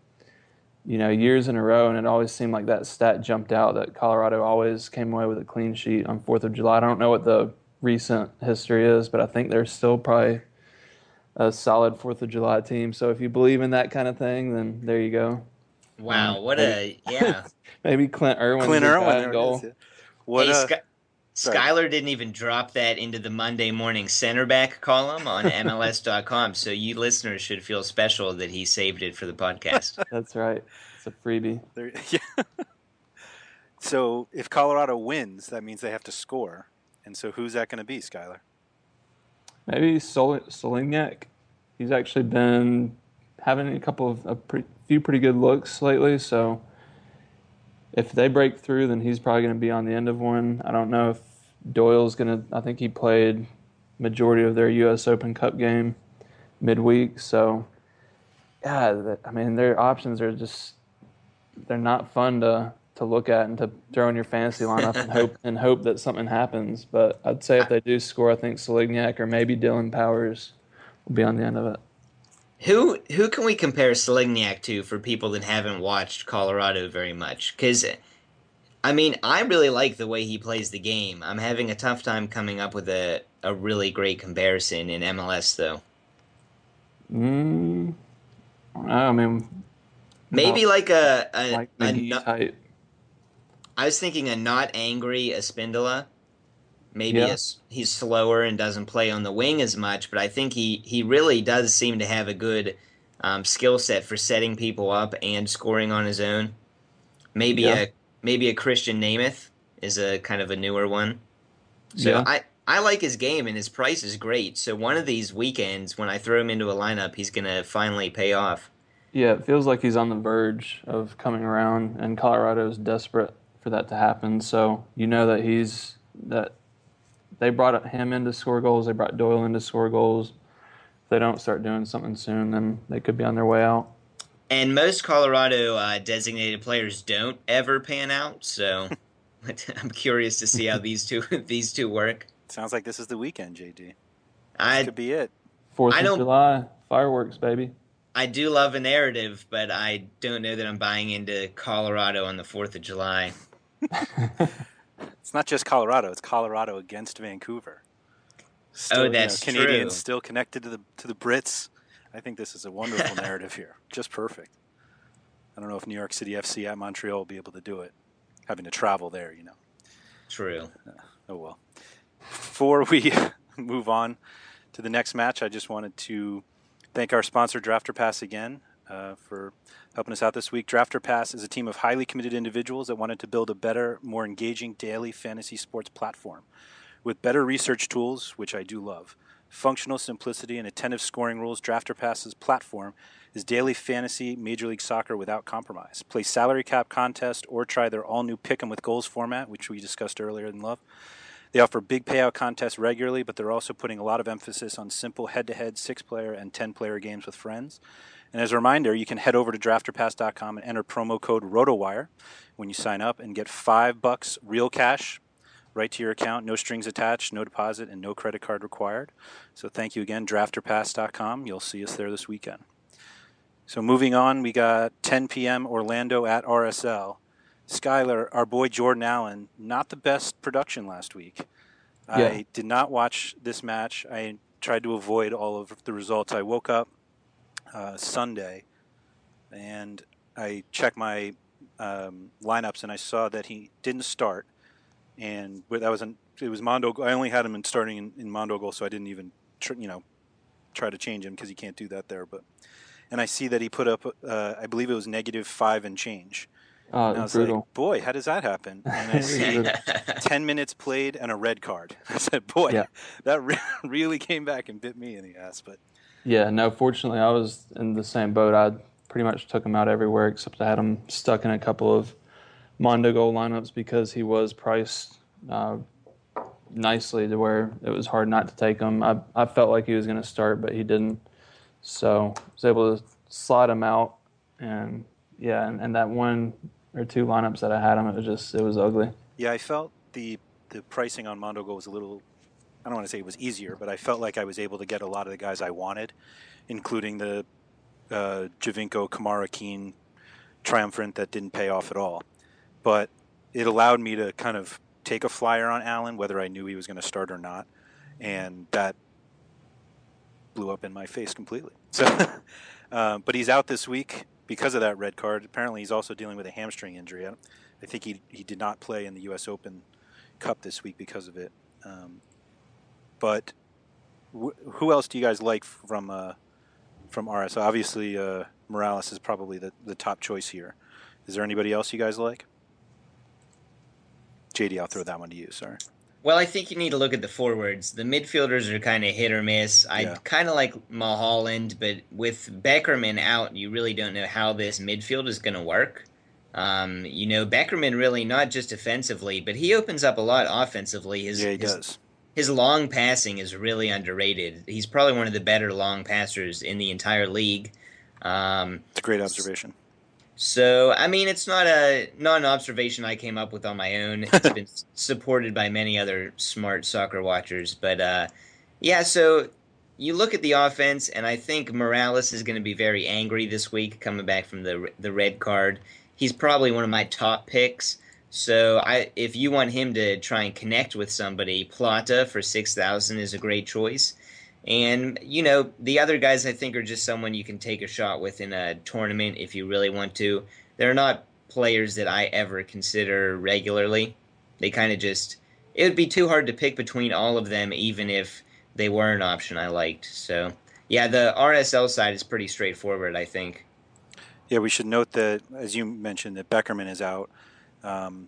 you know, years in a row, and it always seemed like that stat jumped out that Colorado always came away with a clean sheet on Fourth of July. I don't know what the recent history is, but I think they're still probably a solid Fourth of July team. So if you believe in that kind of thing, then there you go. Wow, um, what maybe, a yeah. maybe Clint Irwin. Clint Irwin goal. What hey, a, Sky- Skylar didn't even drop that into the Monday morning center back column on MLS.com. so you listeners should feel special that he saved it for the podcast. That's right. It's a freebie. There, yeah. so if Colorado wins, that means they have to score. And so who's that going to be, Skylar? Maybe Sol-. He's actually been having a couple of a pretty, few pretty good looks lately. So if they break through, then he's probably going to be on the end of one. I don't know if Doyle's going to. I think he played majority of their U.S. Open Cup game midweek. So yeah, I mean their options are just they're not fun to to look at and to throw in your fantasy lineup and hope and hope that something happens. But I'd say if they do score, I think Solignac or maybe Dillon Powers will be on the end of it. Who who can we compare Solignac to for people that haven't watched Colorado very much? Because I mean, I really like the way he plays the game. I'm having a tough time coming up with a a really great comparison in MLS though. Mm, I mean, maybe like a a, like a type. I was thinking a not angry Espindola. Maybe yeah. a, he's slower and doesn't play on the wing as much, but I think he, he really does seem to have a good um, skill set for setting people up and scoring on his own. Maybe yeah. a maybe a Krisztián Németh is a kind of a newer one. So yeah. I I like his game and his price is great. So one of these weekends when I throw him into a lineup, he's gonna finally pay off. Yeah, it feels like he's on the verge of coming around, and Colorado's desperate for that to happen. So you know that he's that they brought him in to score goals. They brought Doyle in to score goals. If they don't start doing something soon, then they could be on their way out. And most Colorado uh, designated players don't ever pan out. So I'm curious to see how these two these two work. Sounds like this is the weekend, JD. I could be it. Fourth of July fireworks, baby. I do love a narrative, but I don't know that I'm buying into Colorado on the Fourth of July. it's not just Colorado; it's Colorado against Vancouver. Still, oh, that's you know, Canadians true. still connected to the to the Brits. I think this is a wonderful narrative here, just perfect. I don't know if New York City FC at Montreal will be able to do it, having to travel there. You know. True. Uh, oh well. Before we move on to the next match, I just wanted to thank our sponsor, Drafter Pass, again uh, for helping us out this week. Drafter Pass is a team of highly committed individuals that wanted to build a better, more engaging daily fantasy sports platform. With better research tools, which I do love, functional simplicity, and attentive scoring rules, Drafter Pass's platform is daily fantasy Major League Soccer without compromise. Play salary cap contest or try their all new pick 'em with goals format, which we discussed earlier in Love. They offer big payout contests regularly, but they're also putting a lot of emphasis on simple head to head six player and 10 player games with friends And as a reminder, you can head over to drafterpass.com and enter promo code ROTOWIRE when you sign up and get five bucks real cash right to your account. No strings attached, no deposit, and no credit card required. So thank you again, drafterpass.com. You'll see us there this weekend. So moving on, we got 10 p.m. Orlando at RSL. Skylar, our boy Jordan Allen, not the best production last week. Yeah. I did not watch this match. I tried to avoid all of the results. I woke up uh, Sunday and I checked my um, lineups and I saw that he didn't start. And that was an, it was Mondo. I only had him in starting in, in Mondogoal, so I didn't even tr- you know try to change him because he can't do that there. But and I see that he put up uh, I believe it was negative five and change. Oh, and I was brutal. like, boy, how does that happen? And I see 10 minutes played and a red card. I said, boy, yeah. that re- really came back and bit me in the ass. But Yeah, no, fortunately, I was in the same boat. I pretty much took him out everywhere except I had him stuck in a couple of Mondogoal lineups because he was priced uh, nicely to where it was hard not to take him. I, I felt like he was going to start, but he didn't. So I was able to slide him out. And yeah, and, and that one or two lineups that I had him, it was just it was ugly. Yeah, I felt the the pricing on Mondogoal was a little. I don't want to say it was easier, but I felt like I was able to get a lot of the guys I wanted, including the uh, Giovinco, Kamara, Keane, triumphant that didn't pay off at all. But it allowed me to kind of take a flyer on Allen, whether I knew he was going to start or not, and that blew up in my face completely. So, uh, but he's out this week because of that red card. Apparently, he's also dealing with a hamstring injury. I, I think he he did not play in the U.S. Open Cup this week because of it. Um, but wh- who else do you guys like from uh, from RS? Obviously, uh, Morales is probably the, the top choice here. Is there anybody else you guys like? JD, I'll throw that one to you. Sorry. Well, I think you need to look at the forwards. The midfielders are kind of hit or miss. I yeah. kind of like Mulholland, but with Beckerman out, you really don't know how this midfield is going to work. Um, you know, Beckerman really not just offensively, but he opens up a lot offensively. His, yeah, he his, does. His long passing is really underrated. He's probably one of the better long passers in the entire league. Um, it's a great observation. So, I mean, it's not a not an observation I came up with on my own. It's been supported by many other smart soccer watchers, but uh, yeah. So you look at the offense, and I think Morales is going to be very angry this week, coming back from the the red card. He's probably one of my top picks. So, I if you want him to try and connect with somebody, Plata for six thousand is a great choice. And, you know, the other guys I think are just someone you can take a shot with in a tournament if you really want to. They're not players that I ever consider regularly. They kind of just. It would be too hard to pick between all of them, even if they were an option I liked. So, yeah, the RSL side is pretty straightforward, I think. Yeah, we should note that, as you mentioned, that Beckerman is out. Um,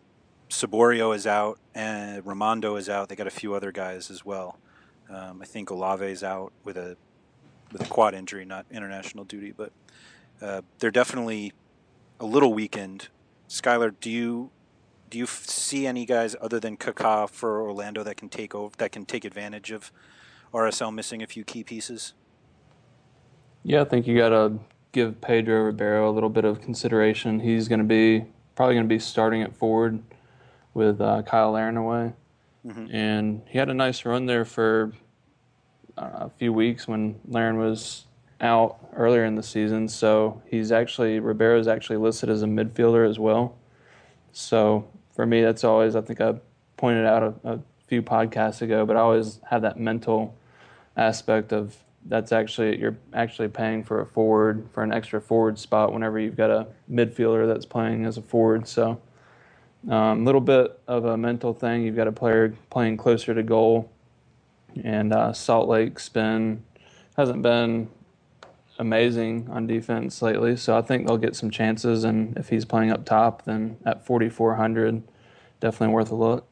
Saborio is out, and Rimando is out. They got a few other guys as well. Um, I think Olave is out with a with a quad injury, not international duty, but uh, they're definitely a little weakened. Skylar, do you do you see any guys other than Kaká for Orlando that can take over that can take advantage of RSL missing a few key pieces? Yeah, I think you got to give Pedro Ribeiro a little bit of consideration. He's going to be probably going to be starting at forward with uh, Cyle Larin away. Mm-hmm. And he had a nice run there for uh, a few weeks when Larin was out earlier in the season. So he's actually Ribeiro is actually listed as a midfielder as well. So for me, that's always I think I pointed out a, a few podcasts ago, but I always have that mental aspect of that's actually you're actually paying for a forward for an extra forward spot whenever you've got a midfielder that's playing as a forward. So a um, little bit of a mental thing. You've got a player playing closer to goal, and uh, Salt Lake's been hasn't been amazing on defense lately. So I think they'll get some chances, and if he's playing up top, then at 4,400, definitely worth a look.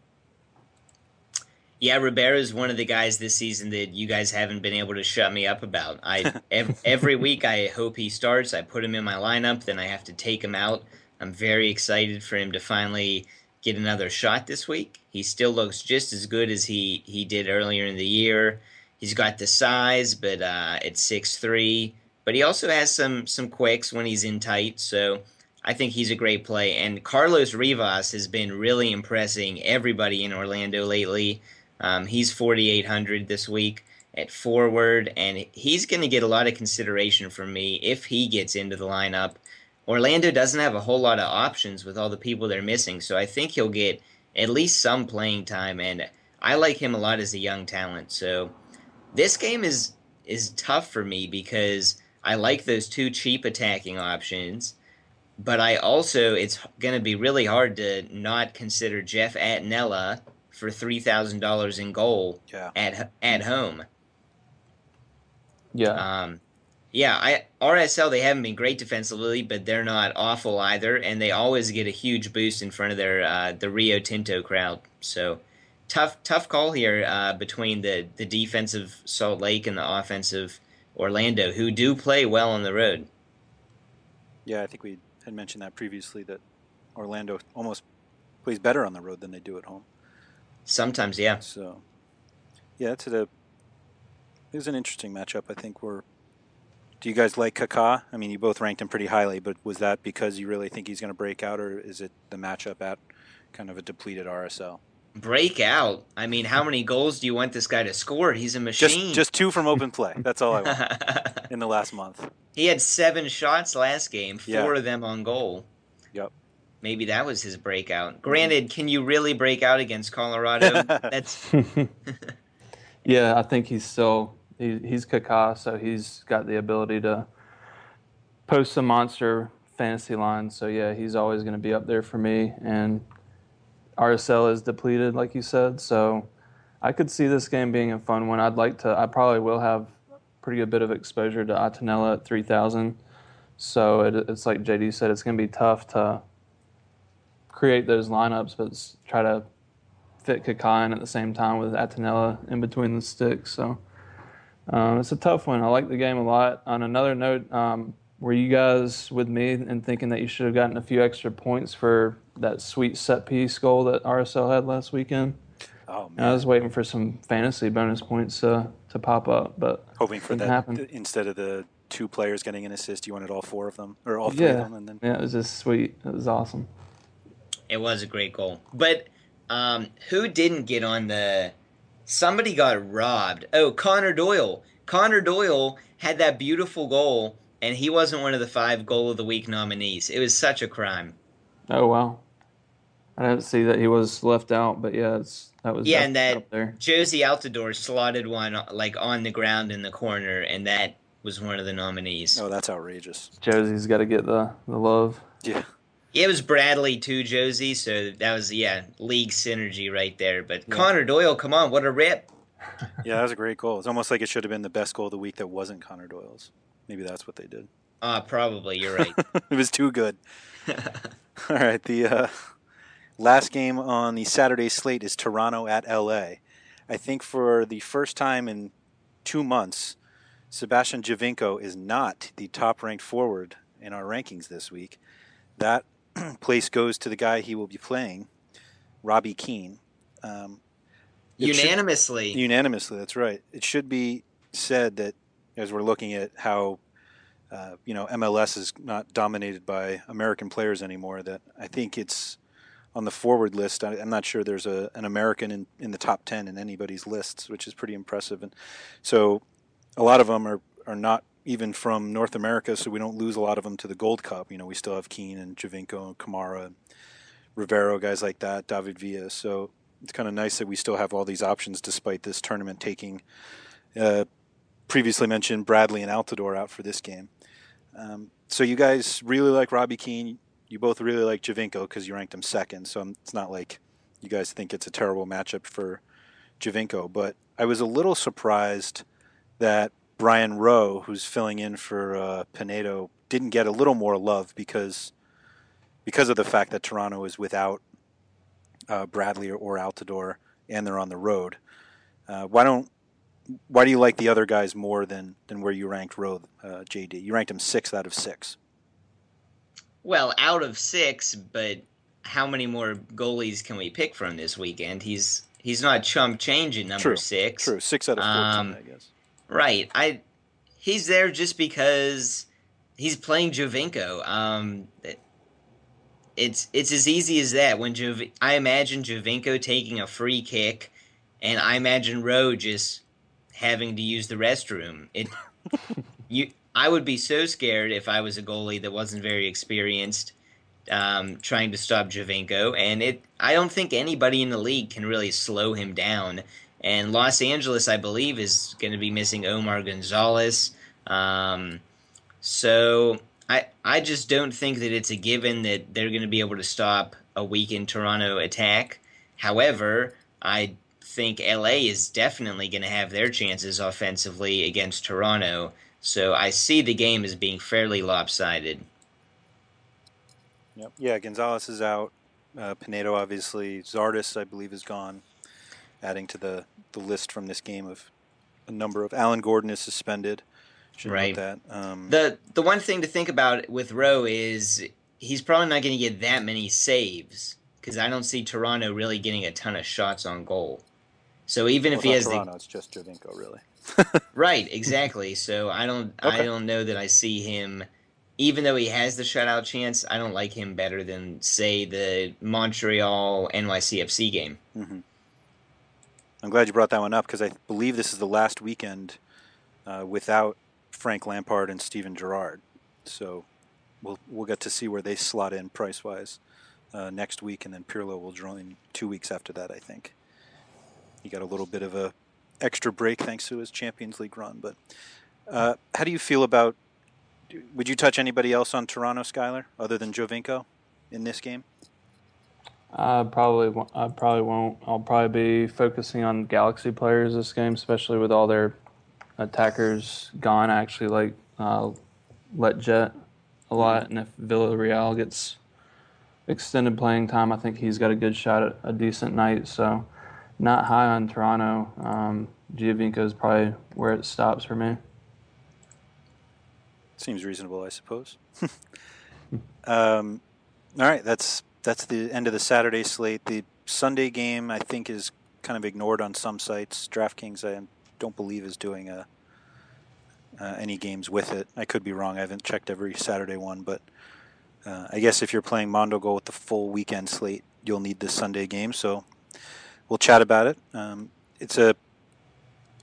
Yeah, Ribeiro is one of the guys this season that you guys haven't been able to shut me up about. I every week I hope he starts. I put him in my lineup, then I have to take him out I'm very excited for him to finally get another shot this week. He still looks just as good as he, he did earlier in the year. He's got the size, but uh, at 6'3", but he also has some some quicks when he's in tight. So I think he's a great play. And Carlos Rivas has been really impressing everybody in Orlando lately. Um, he's 4,800 this week at forward, and he's going to get a lot of consideration from me if he gets into the lineup. Orlando doesn't have a whole lot of options with all the people they're missing, so I think he'll get at least some playing time, and I like him a lot as a young talent. So this game is is tough for me because I like those two cheap attacking options, but I also it's going to be really hard to not consider Jeff Attinella for three thousand dollars in goal yeah. at at home. Yeah. Um, yeah, I RSL they haven't been great defensively, but they're not awful either, and they always get a huge boost in front of their uh, the Rio Tinto crowd. So tough tough call here uh, between the the defensive Salt Lake and the offensive Orlando, who do play well on the road. Yeah, I think we had mentioned that previously that Orlando almost plays better on the road than they do at home. Sometimes, yeah. So, yeah, it's a it was an interesting matchup. I think we're. Do you guys like Kaká? I mean, you both ranked him pretty highly, but was that because you really think he's going to break out, or is it the matchup at kind of a depleted RSL? Break out. I mean, how many goals do you want this guy to score? He's a machine. Just, just two from open play. That's all I want in the last month. He had seven shots last game, four Yeah. of them on goal. Yep. Maybe that was his breakout. Mm-hmm. Granted, can you really break out against Colorado? That's Yeah, I think he's still he, he's Kaká, so he's got the ability to post some monster fantasy lines. So yeah, he's always going to be up there for me. And RSL is depleted, like you said. So I could see this game being a fun one. I'd like to. I probably will have pretty good bit of exposure to Attinella at three thousand. So it, it's like JD said, it's going to be tough to create those lineups, but try to fit Kaká in at the same time with Attinella in between the sticks. So um, it's a tough one. I like the game a lot. On another note, um, were you guys with me in thinking that you should have gotten a few extra points for that sweet set piece goal that RSL had last weekend? Oh I was waiting for some fantasy bonus points to to pop up, but Hoping for that happen. instead of the two players getting an assist, you wanted all four of them or all three yeah, of them, and then yeah, it was just sweet. It was awesome. It was a great goal. But um, who didn't get on the? Somebody got robbed. Oh, Connor Doyle. Connor Doyle had that beautiful goal, and he wasn't one of the five goal of the week nominees. It was such a crime. Oh wow, I didn't see that he was left out, but yeah, it's that was yeah, and definitely that up there. Jozy Altidore slotted one like on the ground in the corner, and that was one of the nominees. Oh, that's outrageous. Jozy's got to get the the love. Yeah. It was Bradley too, Jozy. So that was yeah, league synergy right there. But Yeah. Connor Doyle, come on, what a rip! Yeah, that was a great goal. It's almost like it should have been the best goal of the week that wasn't Connor Doyle's. Maybe that's what they did. Uh, probably you're right. it was too good. All right, the uh, last game on the Saturday slate is Toronto at LA. I think for the first time in two months, Sebastian Giovinco is not the top ranked forward in our rankings this week. That place goes to the guy he will be playing, Robbie Keane. Um, it should- Unanimously. unanimously, that's right. It should be said that as we're looking at how uh, you know MLS is not dominated by American players anymore, that I think it's on the forward list. I, I'm not sure there's a, an American in, in the top ten in anybody's lists, which is pretty impressive. And so a lot of them are are not even from North America, so we don't lose a lot of them to the Gold Cup. You know, we still have Keane and Giovinco and Kamara, Rivero, guys like that, David Villa. So it's kind of nice that we still have all these options despite this tournament taking uh, previously mentioned Bradley and Altidore out for this game. Um, so you guys really like Robbie Keane. You both really like Giovinco because you ranked him second. So it's not like you guys think it's a terrible matchup for Giovinco. But I was a little surprised that Brian Rowe, who's filling in for uh, Penedo, didn't get a little more love because because of the fact that Toronto is without uh, Bradley or, or Altidore and they're on the road. Uh, why don't why do you like the other guys more than than where you ranked Rowe, uh, JD? You ranked him sixth out of six. Well, out of six, but how many more goalies can we pick from this weekend? He's he's not chump change at number True, six. True, six out of fourteen, Um, I guess. Right. I he's there just because he's playing Giovinco. Um, it's it's as easy as that. When Jov- I imagine Giovinco taking a free kick, and I imagine Rowe just having to use the restroom. It you I would be so scared if I was a goalie that wasn't very experienced um, trying to stop Giovinco, and it I don't think anybody in the league can really slow him down. And Los Angeles, I believe, is going to be missing Omar Gonzalez. Um, so I I just don't think that it's a given that they're going to be able to stop a weakened Toronto attack. However, I think LA is definitely going to have their chances offensively against Toronto. So I see the game as being fairly lopsided. Yep. Yeah, Gonzalez is out. Uh, Penedo, obviously. Zardes, I believe, is gone. Adding to the, the list from this game of a number of. Alan Gordon is suspended. Should right. that. Um, the the one thing to think about with Rowe is he's probably not going to get that many saves because I don't see Toronto really getting a ton of shots on goal. So even well, if he has Toronto, the it's just Giovinco, really. right, exactly. So I don't Okay. I don't know that I see him even though he has the shutout chance, I don't like him better than say the Montreal NYCFC game. hmm I'm glad you brought that one up because I believe this is the last weekend uh, without Frank Lampard and Steven Gerrard. So we'll we'll get to see where they slot in price wise uh, next week, and then Pirlo will join two weeks after that. I think he got a little bit of a extra break thanks to his Champions League run. But uh, how do you feel about? Would you touch anybody else on Toronto, Skylar, other than Giovinco in this game? I probably I probably won't. I'll probably be focusing on Galaxy players this game, especially with all their attackers gone. I actually like uh, Lletget a lot, and if Villarreal gets extended playing time, I think he's got a good shot at a decent night. So, not high on Toronto. Um, Giovinco is probably where it stops for me. Seems reasonable, I suppose. um, all right, that's that's the end of the Saturday slate. The Sunday game, I think, is kind of ignored on some sites. DraftKings, I don't believe, is doing a, uh, any games with it. I could be wrong. I haven't checked every Saturday one, but uh, I guess if you're playing Mondogoal with the full weekend slate, you'll need this Sunday game. So we'll chat about it. Um, it's a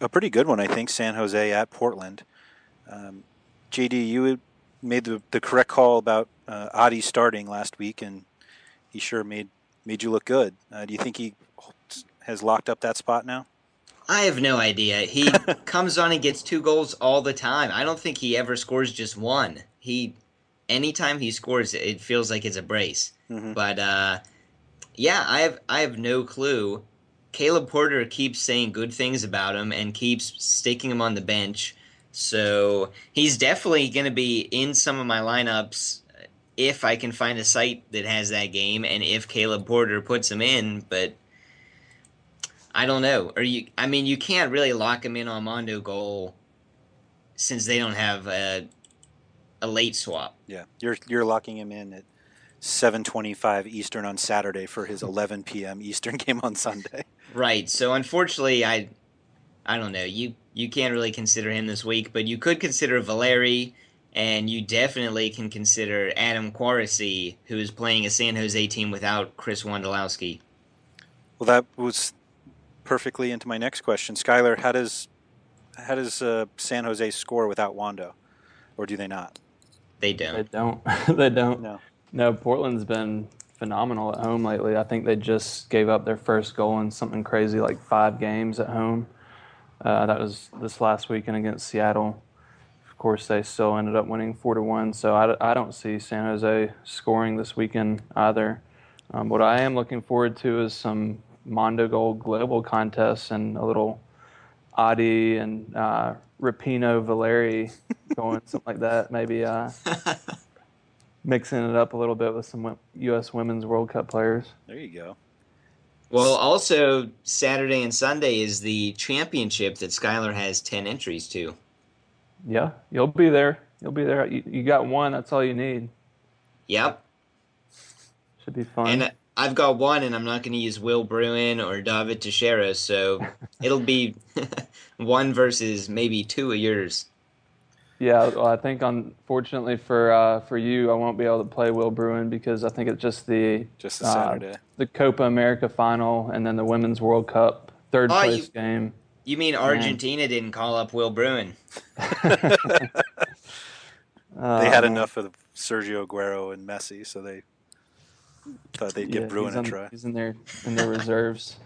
a pretty good one, I think. San Jose at Portland. Um, JD, you made the, the correct call about uh, Adi starting last week, and he sure made made you look good. Uh, do you think he has locked up that spot now? I have no idea. He comes on and gets two goals all the time. I don't think he ever scores just one. He anytime he scores it feels like it's a brace. Mhm. But uh yeah, I have I have no clue. Caleb Porter keeps saying good things about him and keeps sticking him on the bench. So he's definitely going to be in some of my lineups if I can find a site that has that game and if Caleb Porter puts him in. But I don't know. Or you, I mean, you can't really lock him in on Mondogoal since they don't have a, a late swap. Yeah, you're you're locking him in at 7:25 Eastern on Saturday for his 11 p.m. Eastern game on Sunday. Right. So unfortunately, I, I don't know. You you can't really consider him this week, but you could consider Valeri, and you definitely can consider Adam Quaresy, who is playing a San Jose team without Chris Wondolowski. Well, that was perfectly into my next question, Skylar. How does how does uh, San Jose score without Wando, or do they not? They don't. They don't. they don't. No. No, Portland's been phenomenal at home lately. I think they just gave up their first goal in something crazy like five games at home. Uh, that was this last weekend against Seattle. Of course, they still ended up winning four to one. So I, I don't see San Jose scoring this weekend either. Um, what I am looking forward to is some Mondogoal Global contests and a little Adi and uh, Rapinoe Valeri going something like that. Maybe uh, mixing it up a little bit with some U.S. Women's World Cup players. There you go. Well, also Saturday and Sunday is the championship that Skylar has ten entries to. Yeah, you'll be there. You'll be there. You, you got one. That's all you need. Yep. Should be fun. And I've got one, and I'm not going to use Will Bruin or David Texeira, so it'll be one versus maybe two of yours. Yeah, well, I think unfortunately for uh, for you, I won't be able to play Will Bruin because I think it's just the just the Saturday, uh, the Copa America final, and then the Women's World Cup third oh, place you, game. You mean Argentina didn't call up Will Bruin? they had um, enough of Sergio Aguero and Messi, so they thought they'd give yeah, Bruin a try. He's in their in their reserves.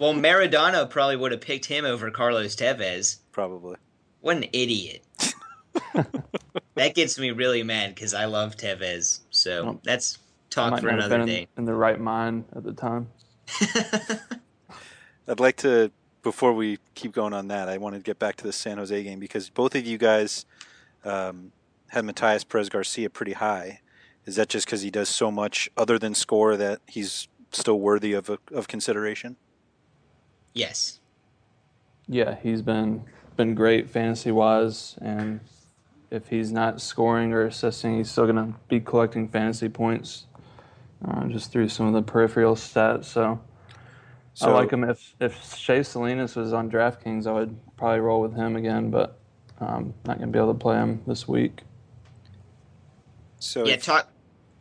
Well, Maradona probably would have picked him over Carlos Tevez. Probably. What an idiot. that gets me really mad because I love Tevez. So well, that's talk for another day. In, in the right mind at the time. I'd like to, before we keep going on that, I want to get back to the San Jose game because both of you guys um, had Matías Pérez García pretty high. Is that just because he does so much other than score that he's still worthy of of consideration? Yes. Yeah, he's been been great fantasy wise, and if he's not scoring or assisting, he's still going to be collecting fantasy points uh, just through some of the peripheral stats. So, so, I like him. If if Shea Salinas was on DraftKings, I would probably roll with him again, but um, not going to be able to play him this week. So yeah, if, talk.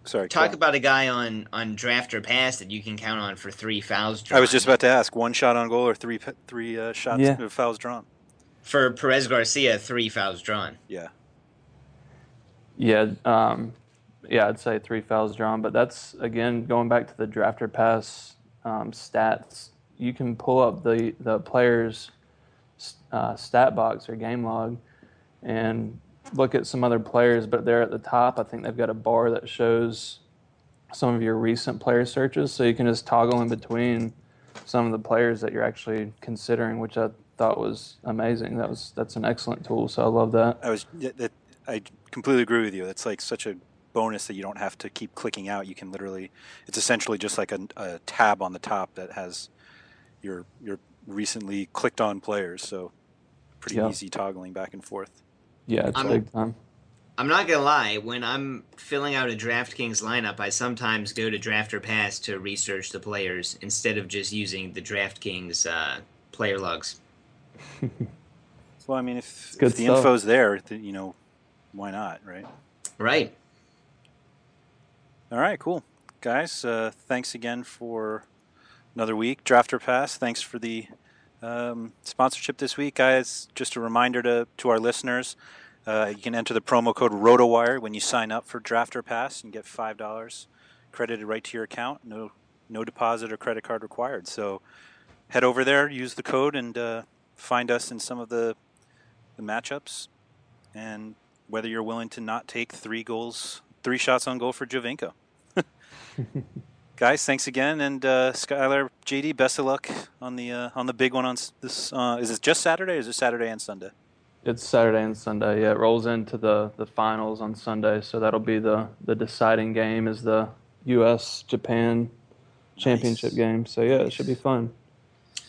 Sorry, talk about a guy on on draft or pass that you can count on for three fouls. Drawn. I was just about to ask: one shot on goal or three three uh, shots yeah. fouls drawn? For Perez Garcia, three fouls drawn. Yeah. Yeah, um, yeah, I'd say three fouls drawn, but that's again going back to the drafter pass um, stats. You can pull up the the player's uh, stat box or game log and look at some other players, but they're at the top. I think they've got a bar that shows some of your recent player searches, so you can just toggle in between some of the players that you're actually considering, which I thought was amazing. That was that's an excellent tool, so I love that. I was that, I completely agree with you. That's like such a bonus that you don't have to keep clicking out. You can literally, it's essentially just like a, a tab on the top that has your your recently clicked on players. So pretty yep. easy toggling back and forth. Yeah, it's I'm, big time. I'm not gonna lie. When I'm filling out a DraftKings lineup, I sometimes go to Draft or Pass to research the players instead of just using the DraftKings uh, player logs. well, I mean, if, if the info's there, you know, why not, right? Right. All right, cool. Guys, uh, thanks again for another week. Drafter Pass, thanks for the um, sponsorship this week. Guys, just a reminder to, to our listeners uh, you can enter the promo code ROTOWIRE when you sign up for Drafter Pass and get $5 credited right to your account. No, no deposit or credit card required. So head over there, use the code, and uh, find us in some of the, the matchups. And whether you're willing to not take three goals, three shots on goal for Giovinco. Guys, thanks again, and uh, Skylar, JD, best of luck on the uh, on the big one on this. Uh, is it just Saturday, or is it Saturday and Sunday? It's Saturday and Sunday. Yeah, it rolls into the, the finals on Sunday, so that'll be the, the deciding game is the U.S. Japan championship nice. game. So yeah, it should be fun.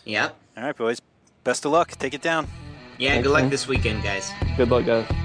Yep. All right, boys. Best of luck. Take it down. Yeah. Thanks, good luck man. this weekend, guys. Good luck, guys.